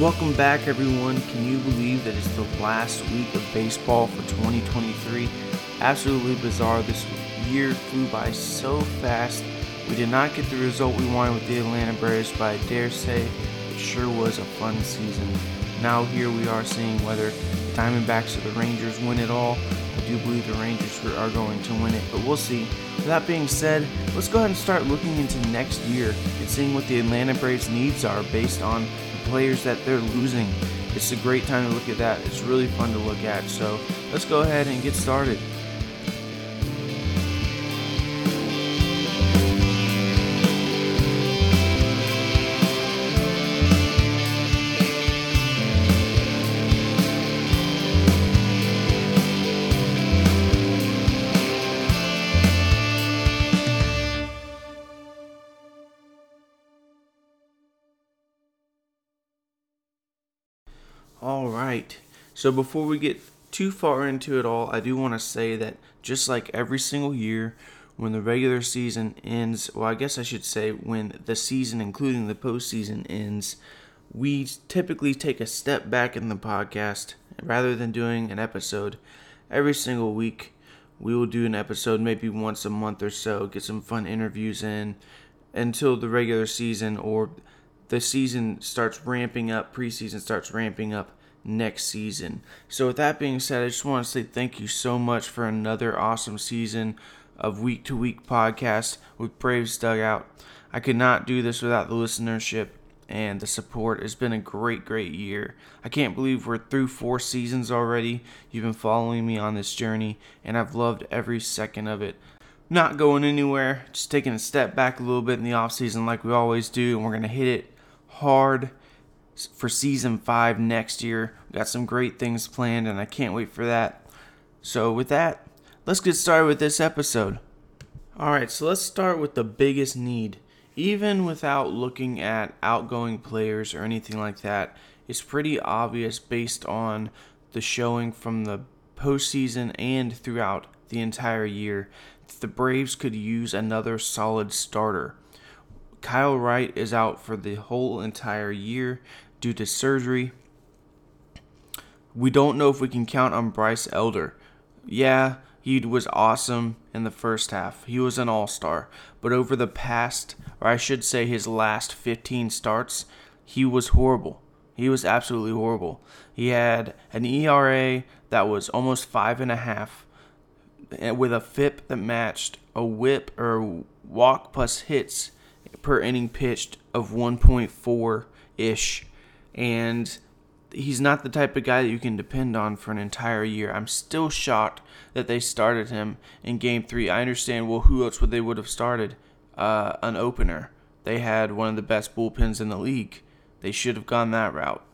Welcome back, everyone. Can you believe that it's the last week of baseball for 2023? Absolutely bizarre. This year flew by so fast. We did not get the result we wanted with the Atlanta Braves, but I dare say it sure was a fun season. Now, here we are seeing whether the Diamondbacks or the Rangers win it all. I do believe the Rangers are going to win it, but we'll see. With that being said, let's go ahead and start looking into next year and seeing what the Atlanta Braves' needs are based on players that they're losing. It's a great time to look at that. It's really fun to look at. So let's go ahead and get started. Right. So before we get too far into it all, I do want to say that just like every single year, when the regular season ends, well, I guess I should say when the season, including the postseason, ends, we typically take a step back in the podcast rather than doing an episode every single week. We will do an episode maybe once a month or so, get some fun interviews in until the regular season or the season starts ramping up, preseason starts ramping up next season. So, with that being said, I just want to say thank you so much for another awesome season of week to week podcast with Braves Dugout. I could not do this without the listenership and the support. It's been a great, great year. I can't believe we're through four seasons already. You've been following me on this journey, and I've loved every second of it not going anywhere, just taking a step back a little bit in the off season like we always do, and we're gonna hit it hard for season five next year. We got some great things planned, and I can't wait for that. So, with that, let's get started with this episode. Alright, so let's start with the biggest need. Even without looking at outgoing players or anything like that, it's pretty obvious based on the showing from the postseason and throughout the entire year that the Braves could use another solid starter. Kyle Wright is out for the whole entire year due to surgery. We don't know if we can count on Bryce Elder. Yeah, he was awesome in the first half. He was an all star. But over the past, or I should say his last 15 starts, he was horrible. He was absolutely horrible. He had an ERA that was almost five and a half, eh, with a FIP that matched a whip or walk plus hits per inning pitched of 1.4 ish. And he's not the type of guy that you can depend on for an entire year. I'm still shocked that they started him in game three. I understand, well, who else would they would have started? Uh, an opener. They had one of the best bullpens in the league. They should have gone that route.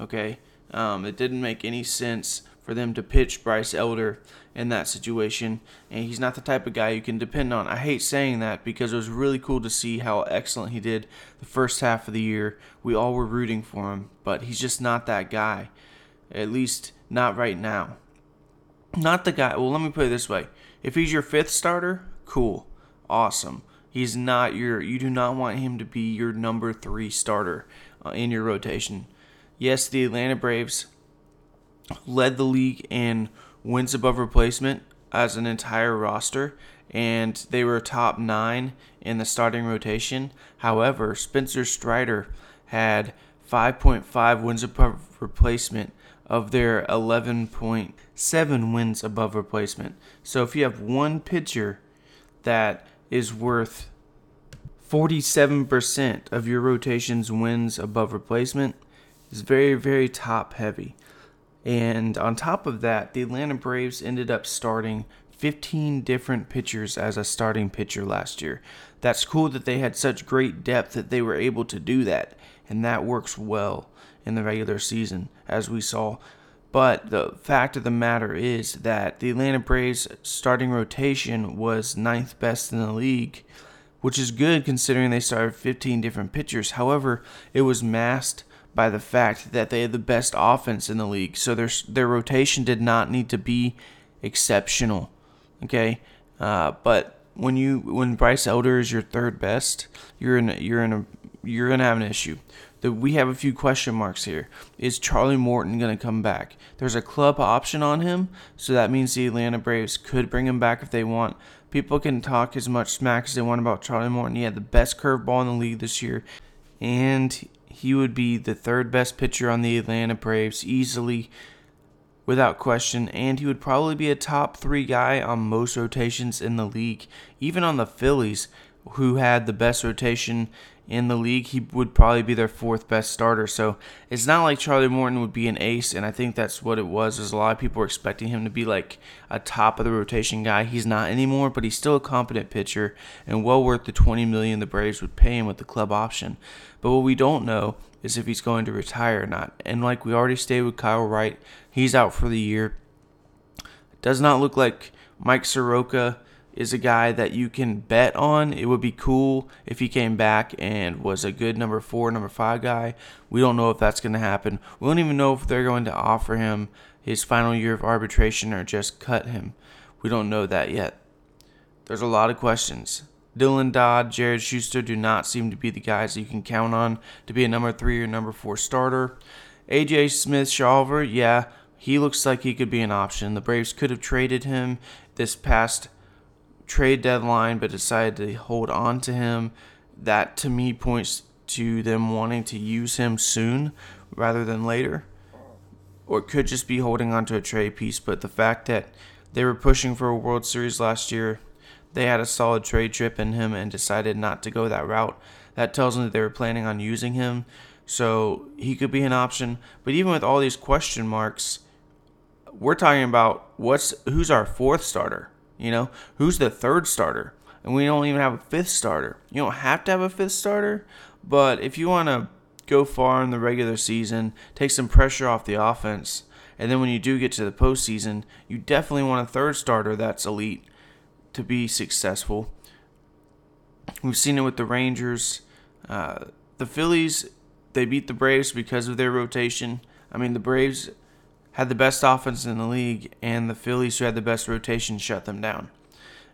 Okay? Um, it didn't make any sense for them to pitch Bryce Elder in that situation, and he's not the type of guy you can depend on. I hate saying that because it was really cool to see how excellent he did the first half of the year. We all were rooting for him, but he's just not that guy. At least not right now. Not the guy. Well, let me put it this way. If he's your fifth starter, cool. Awesome. He's not your you do not want him to be your number 3 starter uh, in your rotation. Yes, the Atlanta Braves led the league in wins above replacement as an entire roster, and they were top nine in the starting rotation. However, Spencer Strider had 5.5 wins above replacement of their 11.7 wins above replacement. So if you have one pitcher that is worth 47% of your rotation's wins above replacement, is very, very top heavy. And on top of that, the Atlanta Braves ended up starting 15 different pitchers as a starting pitcher last year. That's cool that they had such great depth that they were able to do that, and that works well in the regular season, as we saw. But the fact of the matter is that the Atlanta Braves starting rotation was ninth best in the league, which is good considering they started 15 different pitchers. However, it was masked by the fact that they had the best offense in the league. So their their rotation did not need to be exceptional. Okay, uh, but when you when Bryce Elder is your third best, you're in you're in a you're gonna have an issue. we have a few question marks here. Is Charlie Morton to come back? There's a club option on him, so that means the Atlanta Braves could bring him back if they want. People can talk as much smack as they want about Charlie Morton. He had the best curveball in the league this year, and he would be the third best pitcher on the Atlanta Braves easily, without question. And he would probably be a top three guy on most rotations in the league, even on the Phillies, who had the best rotation in the league, he would probably be their fourth best starter. So it's not like Charlie Morton would be an ace, and I think that's what it was. Is a lot of people were expecting him to be like a top of the rotation guy. He's not anymore, but he's still a competent pitcher and well worth the 20 million the Braves would pay him with the club option. But what we don't know is if he's going to retire or not. And like we already stated with Kyle Wright, he's out for the year. Does not look like Mike Soroka is a guy that you can bet on. It would be cool if he came back and was a good number four, number five guy. We don't know if that's going to happen. We don't even know if they're going to offer him his final year of arbitration or just cut him. We don't know that yet. There's a lot of questions. Dylan Dodd, Jared Shuster do not seem to be the guys that you can count on to be a number three or number four starter. AJ Smith Shawver, yeah, he looks like he could be an option. The Braves could have traded him this past trade deadline but decided to hold on to him. That to me points to them wanting to use him soon rather than later. Or it could just be holding on to a trade piece, but the fact that they were pushing for a World Series last year, they had a solid trade trip in him and decided not to go that route. That tells me that they were planning on using him. So he could be an option. But even with all these question marks, we're talking about what's who's our fourth starter. You know, who's the third starter? And we don't even have a fifth starter. You don't have to have a fifth starter, but if you want to go far in the regular season, take some pressure off the offense, and then when you do get to the postseason, you definitely want a third starter that's elite to be successful. We've seen it with the Rangers. Uh, the Phillies, they beat the Braves because of their rotation. I mean, the Braves had the best offense in the league, and the Phillies, who had the best rotation, shut them down.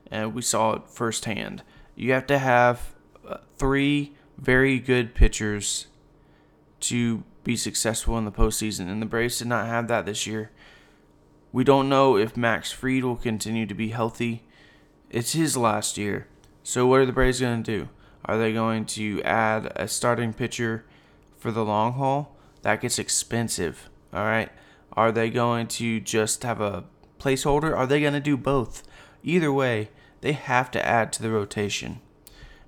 And we saw it firsthand. You have to have uh, three very good pitchers to be successful in the postseason, and the Braves did not have that this year. We don't know if Max Fried will continue to be healthy. It's his last year. So, what are the Braves going to do? Are they going to add a starting pitcher for the long haul? That gets expensive. All right. Are they going to just have a placeholder? Are they going to do both? Either way, they have to add to the rotation.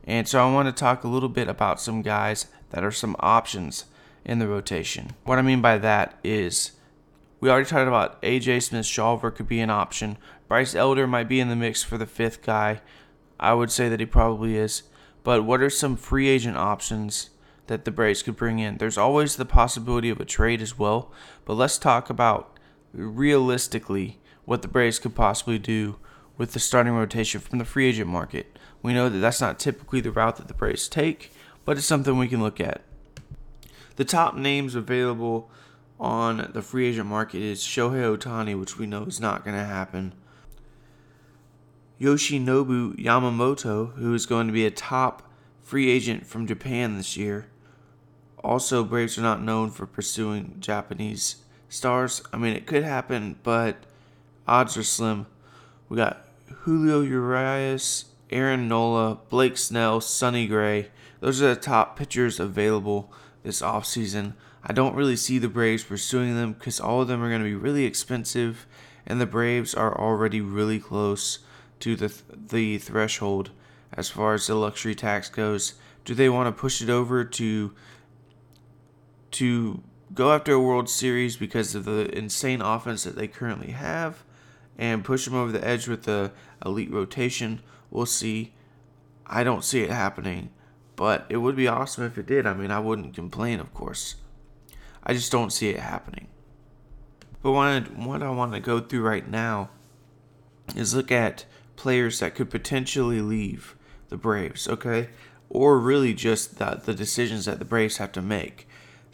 And so I want to talk a little bit about some guys that are some options in the rotation. What I mean by that is we already talked about AJ Smith Shawver could be an option. Bryce Elder might be in the mix for the fifth guy. I would say that he probably is. But what are some free agent options that the Braves could bring in. There's always the possibility of a trade as well, but let's talk about realistically what the Braves could possibly do with the starting rotation from the free agent market. We know that that's not typically the route that the Braves take, but it's something we can look at. The top names available on the free agent market is Shohei Ohtani, which we know is not going to happen. Yoshinobu Yamamoto, who is going to be a top free agent from Japan this year. Also, Braves are not known for pursuing Japanese stars. I mean, it could happen, but odds are slim. We got Julio Urias, Aaron Nola, Blake Snell, Sonny Gray. Those are the top pitchers available this offseason. I don't really see the Braves pursuing them because all of them are going to be really expensive, and the Braves are already really close to the th- the threshold as far as the luxury tax goes. Do they want to push it over to to go after a World Series because of the insane offense that they currently have and push them over the edge with the elite rotation. We'll see. I don't see it happening, but it would be awesome if it did. I mean, I wouldn't complain, of course. I just don't see it happening. But what I, want to go through right now is look at players that could potentially leave the Braves, okay? Or really just the, the decisions that the Braves have to make.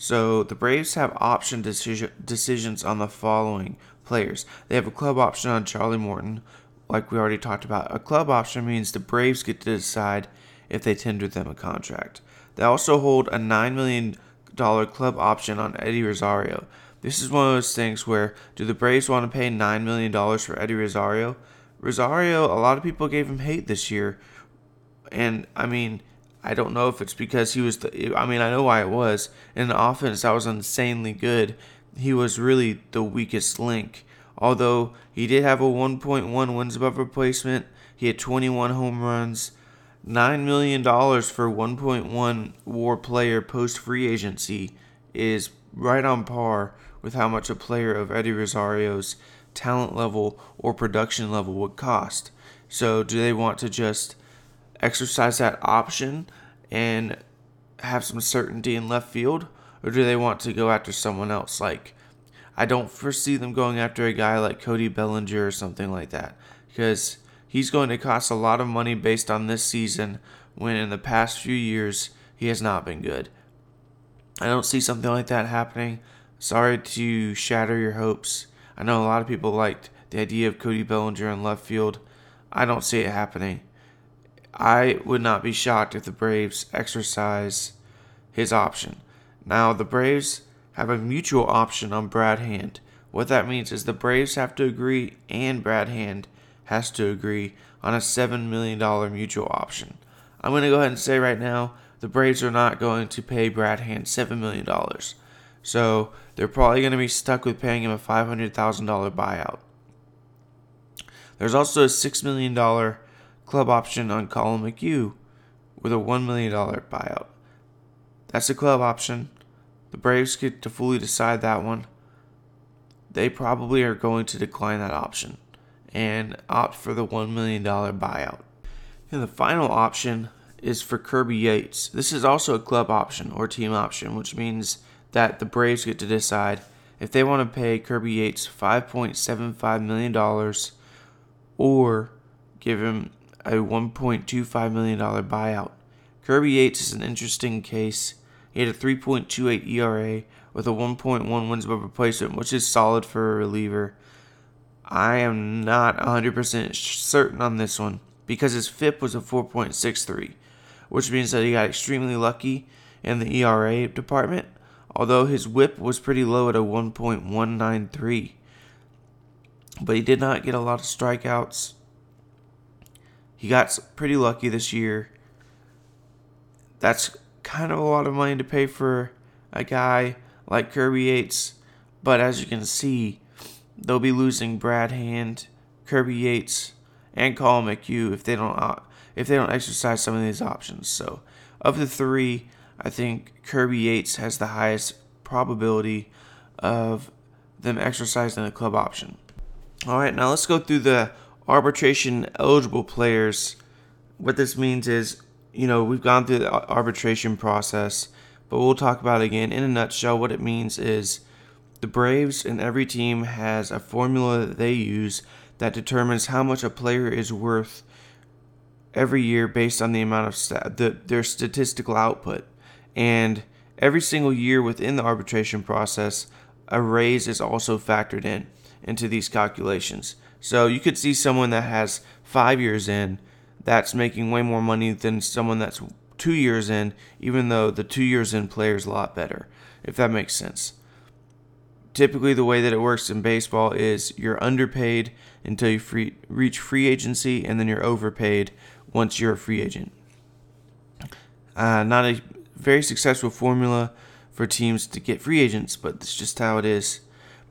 So the Braves have option decision, decisions on the following players. They have a club option on Charlie Morton, like we already talked about. A club option means the Braves get to decide if they tender them a contract. They also hold a $9 million club option on Eddie Rosario. This is one of those things where do the Braves want to pay $9 million for Eddie Rosario? Rosario, a lot of people gave him hate this year. And, I mean, I don't know if it's because he was the. I mean, I know why it was. In the offense that was insanely good, he was really the weakest link. Although he did have a 1.1 wins above replacement, he had 21 home runs, $9 million for 1.1 war player post free agency is right on par with how much a player of Eddie Rosario's talent level or production level would cost. So, do they want to just exercise that option and have some certainty in left field? Or do they want to go after someone else? Like, I don't foresee them going after a guy like Cody Bellinger or something like that. Because he's going to cost a lot of money based on this season when in the past few years he has not been good. I don't see something like that happening. Sorry to shatter your hopes. I know a lot of people liked the idea of Cody Bellinger in left field. I don't see it happening. I would not be shocked if the Braves exercise his option. Now, the Braves have a mutual option on Brad Hand. What that means is the Braves have to agree and Brad Hand has to agree on a $7 million mutual option. I'm going to go ahead and say right now the Braves are not going to pay Brad Hand $7 million. So they're probably going to be stuck with paying him a $500,000 buyout. There's also a $6 million club option on Collin McHugh with a $1 million buyout. That's a club option. The Braves get to fully decide that one. They probably are going to decline that option and opt for the $1 million buyout. And the final option is for Kirby Yates. This is also a club option or team option, which means that the Braves get to decide if they want to pay Kirby Yates $5.75 million or give him a $1.25 million buyout. Kirby Yates is an interesting case. He had a 3.28 ERA with a 1.1 wins above replacement, which is solid for a reliever. I am not 100% certain on this one because his FIP was a 4.63, which means that he got extremely lucky in the ERA department, although his whip was pretty low at a 1.193. But he did not get a lot of strikeouts. He got pretty lucky this year. That's kind of a lot of money to pay for a guy like Kirby Yates, but as you can see, they'll be losing Brad Hand, Kirby Yates, and Collin McHugh if they don't uh, if they don't exercise some of these options. So, of the three, I think Kirby Yates has the highest probability of them exercising the club option. All right, now let's go through the arbitration eligible players. What this means is, you know, we've gone through the arbitration process, but we'll talk about it again. In a nutshell, what it means is the Braves and every team has a formula that they use that determines how much a player is worth every year based on the amount of st- the, their statistical output. And every single year within the arbitration process, a raise is also factored in into these calculations. So you could see someone that has five years in that's making way more money than someone that's two years in, even though the two years in player is a lot better, if that makes sense typically the way that it works in baseball is you're underpaid until you free, reach free agency and then you're overpaid once you're a free agent. Uh, not a very successful formula for teams to get free agents, but it's just how it is.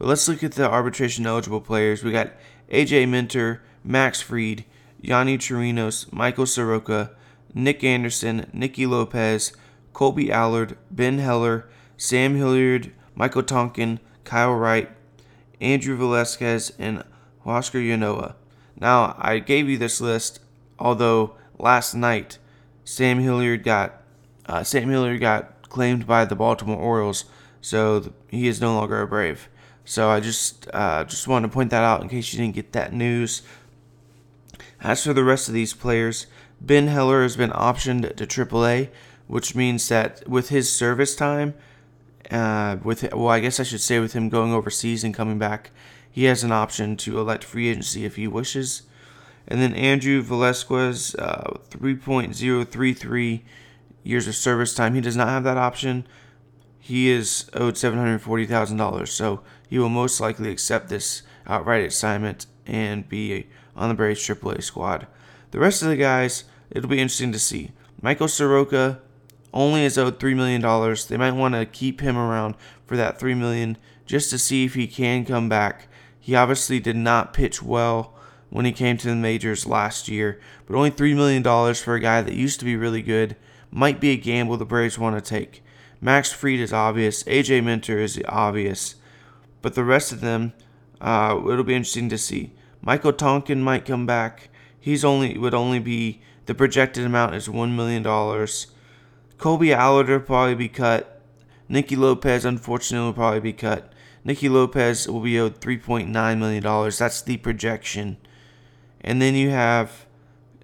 But let's look at the arbitration eligible players. We got AJ Minter, Max Fried, Yonny Chirinos, Michael Soroka, Nick Anderson, Nicky Lopez, Kolby Allard, Ben Heller, Sam Hilliard, Michael Tonkin, Kyle Wright, Andrew Velazquez, and Oscar Ynoa. Now, I gave you this list, although last night Sam Hilliard got uh, Sam Hilliard got claimed by the Baltimore Orioles, so he is no longer a Brave. So I just uh, just wanted to point that out in case you didn't get that news. As for the rest of these players, Ben Heller has been optioned to AAA, which means that with his service time, uh, with well, I guess I should say with him going overseas and coming back, he has an option to elect free agency if he wishes. And then Andrew Velazquez, uh, 3.033 years of service time. He does not have that option. he is owed $740,000. So he will most likely accept this outright assignment and be on the Braves AAA squad. The rest of the guys, it'll be interesting to see. Michael Soroka only is owed $3 million. They might want to keep him around for that 3 million just to see if he can come back. He obviously did not pitch well when he came to the majors last year, but only $3 million for a guy that used to be really good might be a gamble the Braves want to take. Max Fried is obvious, AJ Minter is the obvious, but the rest of them, uh, it'll be interesting to see. Michael Tonkin might come back. He's only would only be the projected amount is one million dollars. Kolby Allard probably be cut. Nicky Lopez, unfortunately, will probably be cut. Nicky Lopez will be owed $3.9 million. That's the projection. And then you have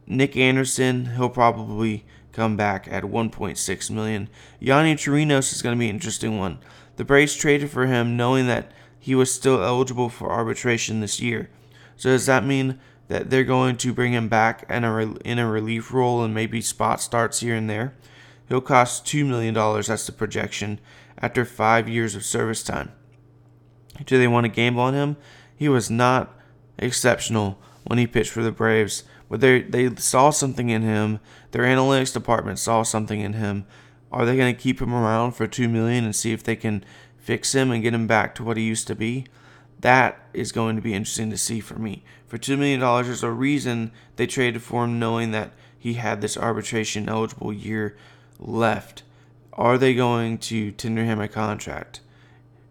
Nick Anderson. He'll probably come back at 1.6 million. Yonny Chirinos is going to be an interesting one. The Braves traded for him knowing that he was still eligible for arbitration this year. So does that mean that they're going to bring him back in a in a relief role and maybe spot starts here and there? He'll cost two million dollars. That's the projection after five years of service time. Do they want to gamble on him? He was not exceptional when he pitched for the Braves, but they they saw something in him. Their analytics department saw something in him. Are they going to keep him around for two million and see if they can fix him and get him back to what he used to be? That is going to be interesting to see for me. For two million dollars, there's a reason they traded for him, knowing that he had this arbitration eligible year left. Are they going to tender him a contract?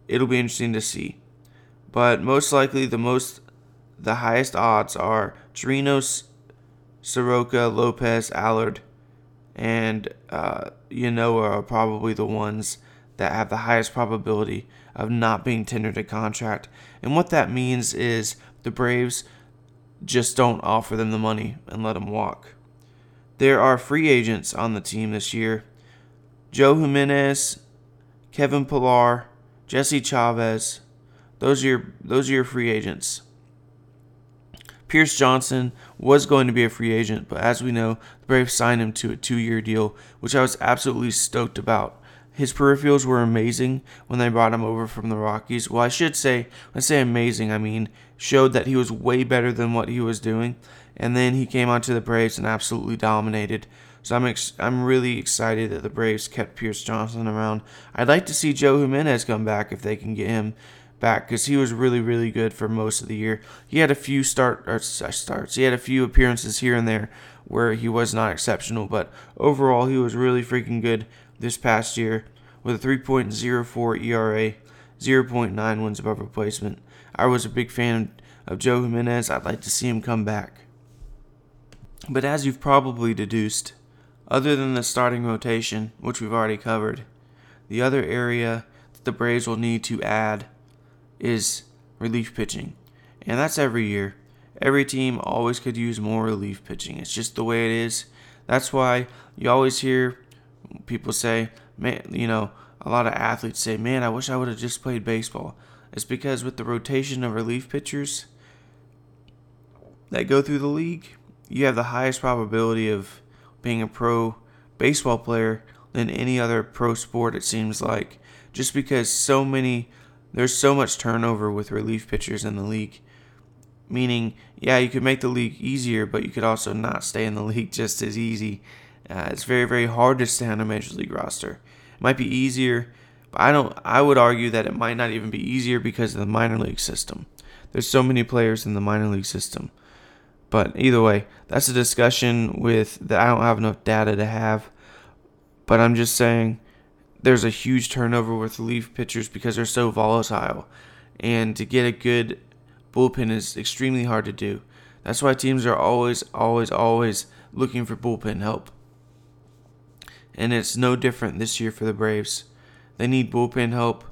It'll be interesting to see. But most likely, the most, the highest odds are Chirinos, Soroka, Lopez, Allard, and uh, Ynoa are probably the ones that have the highest probability of not being tendered a contract. And what that means is the Braves just don't offer them the money and let them walk. There are free agents on the team this year Joe Jimenez, Kevin Pillar, Jesse Chavez. Those are your those are your free agents. Pierce Johnson was going to be a free agent, but as we know, the Braves signed him to a two-year deal, which I was absolutely stoked about. His peripherals were amazing when they brought him over from the Rockies. Well, I should say, when I say amazing, I mean showed that he was way better than what he was doing. And then he came onto the Braves and absolutely dominated. So I'm ex- I'm really excited that the Braves kept Pierce Johnson around. I'd like to see Joe Jimenez come back if they can get him back because he was really really good for most of the year. He had a few start or uh, starts. He had a few appearances here and there where he was not exceptional, but overall he was really freaking good this past year with a 3.04 ERA, 0.9 wins above replacement. I was a big fan of Joe Jimenez. I'd like to see him come back. But as you've probably deduced, other than the starting rotation, which we've already covered, the other area that the Braves will need to add is relief pitching. And that's every year. Every team always could use more relief pitching. It's just the way it is. That's why you always hear people say, man, you know, a lot of athletes say, man, I wish I would have just played baseball. It's because with the rotation of relief pitchers that go through the league, you have the highest probability of being a pro baseball player than any other pro sport, it seems like. Just because so many, there's so much turnover with relief pitchers in the league. Meaning, yeah, you could make the league easier, but you could also not stay in the league just as easy. Uh, it's very, very hard to stay on a major league roster. It might be easier, but I don't. I would argue that it might not even be easier because of the minor league system. There's so many players in the minor league system. But either way, that's a discussion with that I don't have enough data to have. But I'm just saying there's a huge turnover with relief pitchers because they're so volatile. And to get a good bullpen is extremely hard to do. That's why teams are always, always, always looking for bullpen help and it's no different this year for the Braves. They need bullpen help,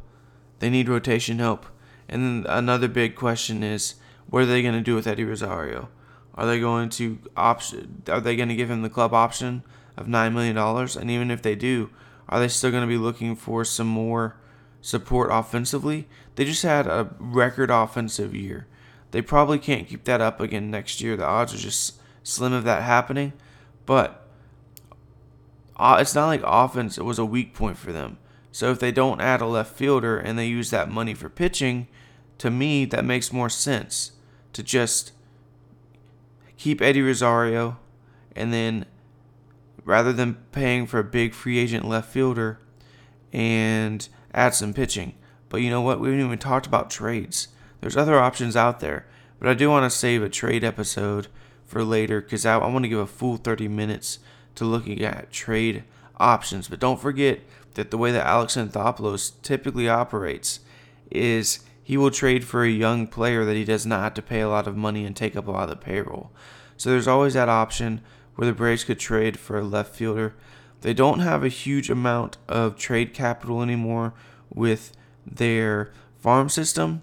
they need rotation help, and another big question is what are they going to do with Eddie Rosario? Are they going to option? Are they going to give him the club option of nine million dollars? And even if they do, are they still going to be looking for some more support offensively? They just had a record offensive year. They probably can't keep that up again next year. The odds are just slim of that happening. But Uh, it's not like offense was a weak point for them. So if they don't add a left fielder and they use that money for pitching, to me that makes more sense to just keep Eddie Rosario and then rather than paying for a big free agent left fielder and add some pitching. But you know what? We haven't even talked about trades. There's other options out there, but I do want to save a trade episode for later because I, I want to give a full 30 minutes to looking at trade options. But don't forget that the way that Alex Anthopoulos typically operates is he will trade for a young player that he does not have to pay a lot of money and take up a lot of the payroll. So there's always that option where the Braves could trade for a left fielder. They don't have a huge amount of trade capital anymore with their farm system,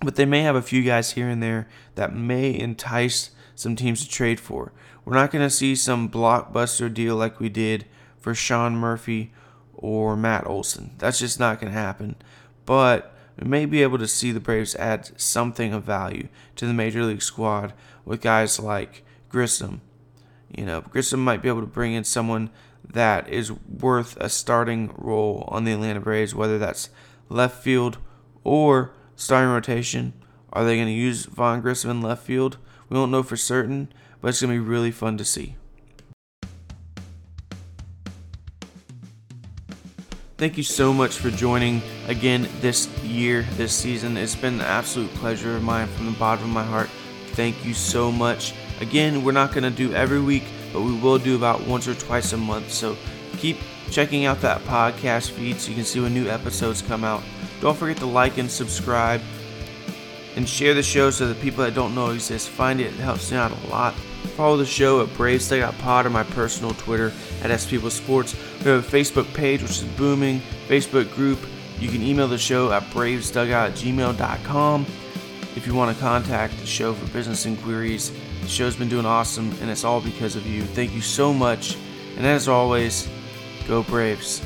but they may have a few guys here and there that may entice some teams to trade for. We're not going to see some blockbuster deal like we did for Sean Murphy or Matt Olson. That's just not going to happen. But we may be able to see the Braves add something of value to the major league squad with guys like Grissom. You know, Grissom might be able to bring in someone that is worth a starting role on the Atlanta Braves, whether that's left field or starting rotation. Are they going to use Vaughn Grissom in left field? We don't know for certain, but it's going to be really fun to see. Thank you so much for joining again this year, this season. It's been an absolute pleasure of mine from the bottom of my heart. Thank you so much. Again, we're not going to do every week, but we will do about once or twice a month. So keep checking out that podcast feed so you can see when new episodes come out. Don't forget to like and subscribe and share the show so that people that don't know exist find it. It helps me out a lot. Follow the show at Braves Dugout Pod or my personal Twitter at Sports. We have a Facebook page which is booming, Facebook group. You can email the show at bravesdugout at gmail.com if you want to contact the show for business inquiries. The show's been doing awesome, and it's all because of you. Thank you so much. And as always, go Braves.